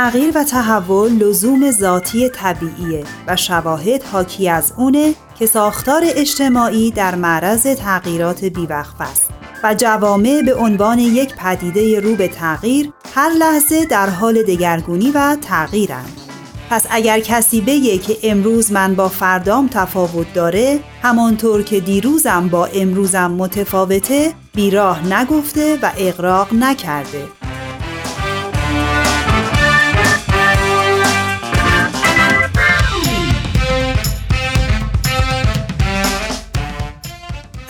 تغییر و تحول لزوم ذاتی طبیعیه و شواهد حاکی از اونه که ساختار اجتماعی در معرض تغییرات بیوقف است و جوامع به عنوان یک پدیده رو به تغییر هر لحظه در حال دگرگونی و تغییرند. پس اگر کسی بگه که امروز من با فردام تفاوت داره همانطور که دیروزم با امروزم متفاوته بیراه نگفته و اقراق نکرده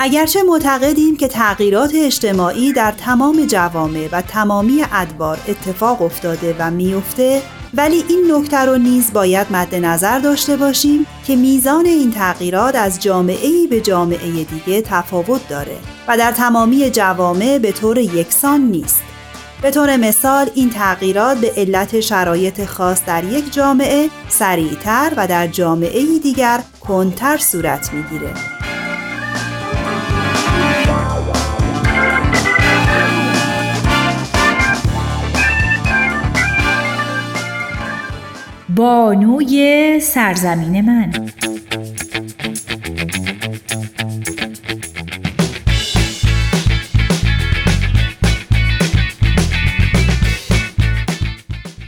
اگرچه معتقدیم که تغییرات اجتماعی در تمام جوامع و تمامی ادوار اتفاق افتاده و میافته ولی این نکته رو نیز باید مد نظر داشته باشیم که میزان این تغییرات از جامعه ای به جامعه دیگه تفاوت داره و در تمامی جوامع به طور یکسان نیست. به طور مثال این تغییرات به علت شرایط خاص در یک جامعه سریعتر و در جامعه دیگر کنتر صورت می‌گیره. بانوی سرزمین من.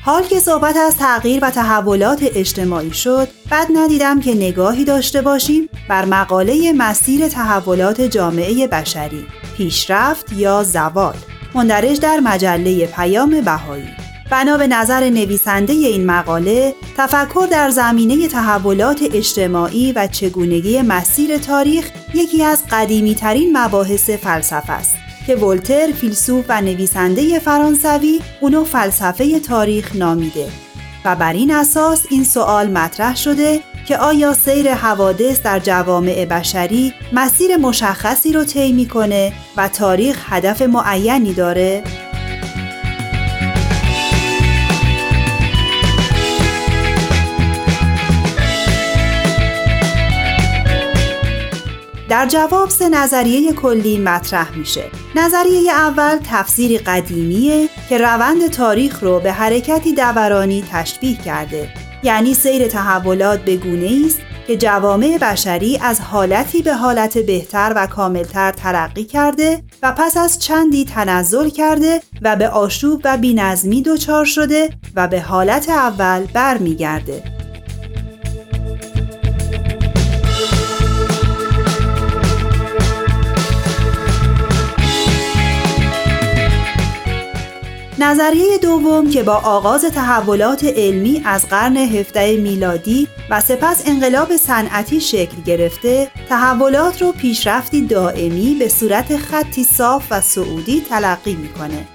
حال که صحبت از تغییر و تحولات اجتماعی شد بد ندیدم که نگاهی داشته باشیم بر مقاله مسیر تحولات جامعه بشری پیشرفت یا زوال مندرج در مجله پیام بهایی. بنا به نظر نویسنده این مقاله تفکر در زمینه تحولات اجتماعی و چگونگی مسیر تاریخ یکی از قدیمی ترین مباحث فلسفه است که ولتر فیلسوف و نویسنده فرانسوی اونو فلسفه تاریخ نامیده و بر این اساس این سوال مطرح شده که آیا سیر حوادث در جوامع بشری مسیر مشخصی رو طی می‌کنه و تاریخ هدف معینی داره؟ در جواب سه نظریه کلی مطرح میشه. نظریه اول تفسیری قدیمیه که روند تاریخ رو به حرکتی دورانی تشبیه کرده. یعنی سیر تحولات به گونه است که جوامع بشری از حالتی به حالت بهتر و کاملتر ترقی کرده و پس از چندی تنزل کرده و به آشوب و بینظمی دچار شده و به حالت اول برمیگرده. نظریه دوم که با آغاز تحولات علمی از قرن 17 میلادی و سپس انقلاب صنعتی شکل گرفته تحولات رو پیشرفتی دائمی به صورت خطی صاف و سعودی تلقی می‌کنه.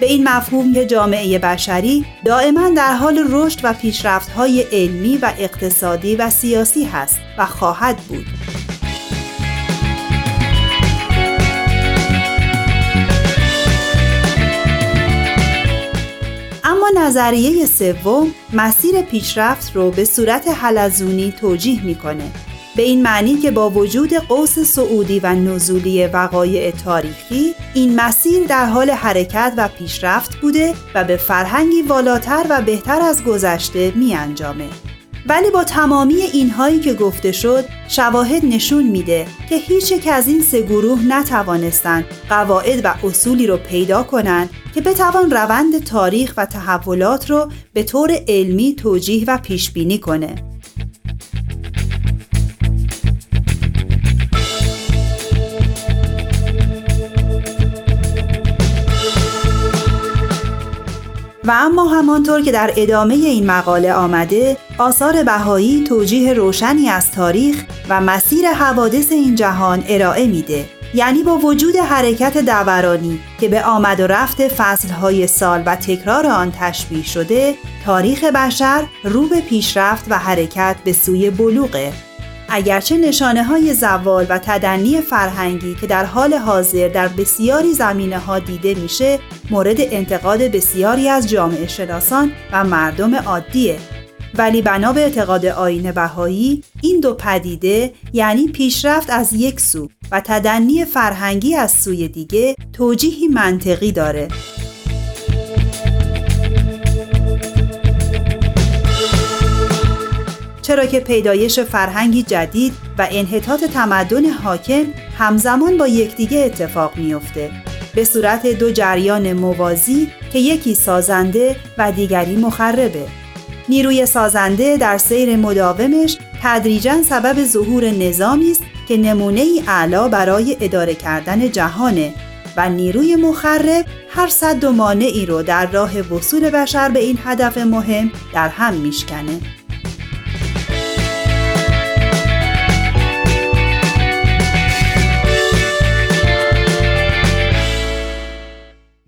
به این مفهوم که جامعه بشری دائما در حال رشد و پیشرفت‌های علمی و اقتصادی و سیاسی هست و خواهد بود. نظریه سوم مسیر پیشرفت رو به صورت حلزونی توجیه می‌کنه به این معنی که با وجود قوس سعودی و نزولی وقایع تاریخی این مسیر در حال حرکت و پیشرفت بوده و به فرهنگی والاتر و بهتر از گذشته می انجامه. ولی با تمامی اینهایی که گفته شد شواهد نشون میده که هیچ یک از این سه گروه نتوانستند قواعد و اصولی رو پیدا کنند که بتوان روند تاریخ و تحولات رو به طور علمی توجیه و پیش بینی کنه. و اما همانطور که در ادامه این مقاله آمده آثار بهایی توجیه روشنی از تاریخ و مسیر حوادث این جهان ارائه میده. یعنی با وجود حرکت دورانی که به آمد و رفت فصلهای سال و تکرار آن تشبیه شده تاریخ بشر رو به پیشرفت و حرکت به سوی بلوغه. اگرچه نشانه های زوال و تدنی فرهنگی که در حال حاضر در بسیاری زمینه ها دیده میشه مورد انتقاد بسیاری از جامعه شناسان و مردم عادیه. ولی بنا به اعتقاد آین بهایی این دو پدیده یعنی پیشرفت از یک سو و تدنی فرهنگی از سوی دیگه توجیهی منطقی داره. چرا که پیدایش فرهنگی جدید و انحطاط تمدن حاکم همزمان با یکدیگه اتفاق میافته. به صورت دو جریان موازی که یکی سازنده و دیگری مخربه. نیروی سازنده در سیر مداومش تدریجا سبب ظهور نظامی است که نمونه ای اعلا برای اداره کردن جهانه و نیروی مخرب هر صد و مانعی رو در راه وصول بشر به این هدف مهم در هم میشکنه.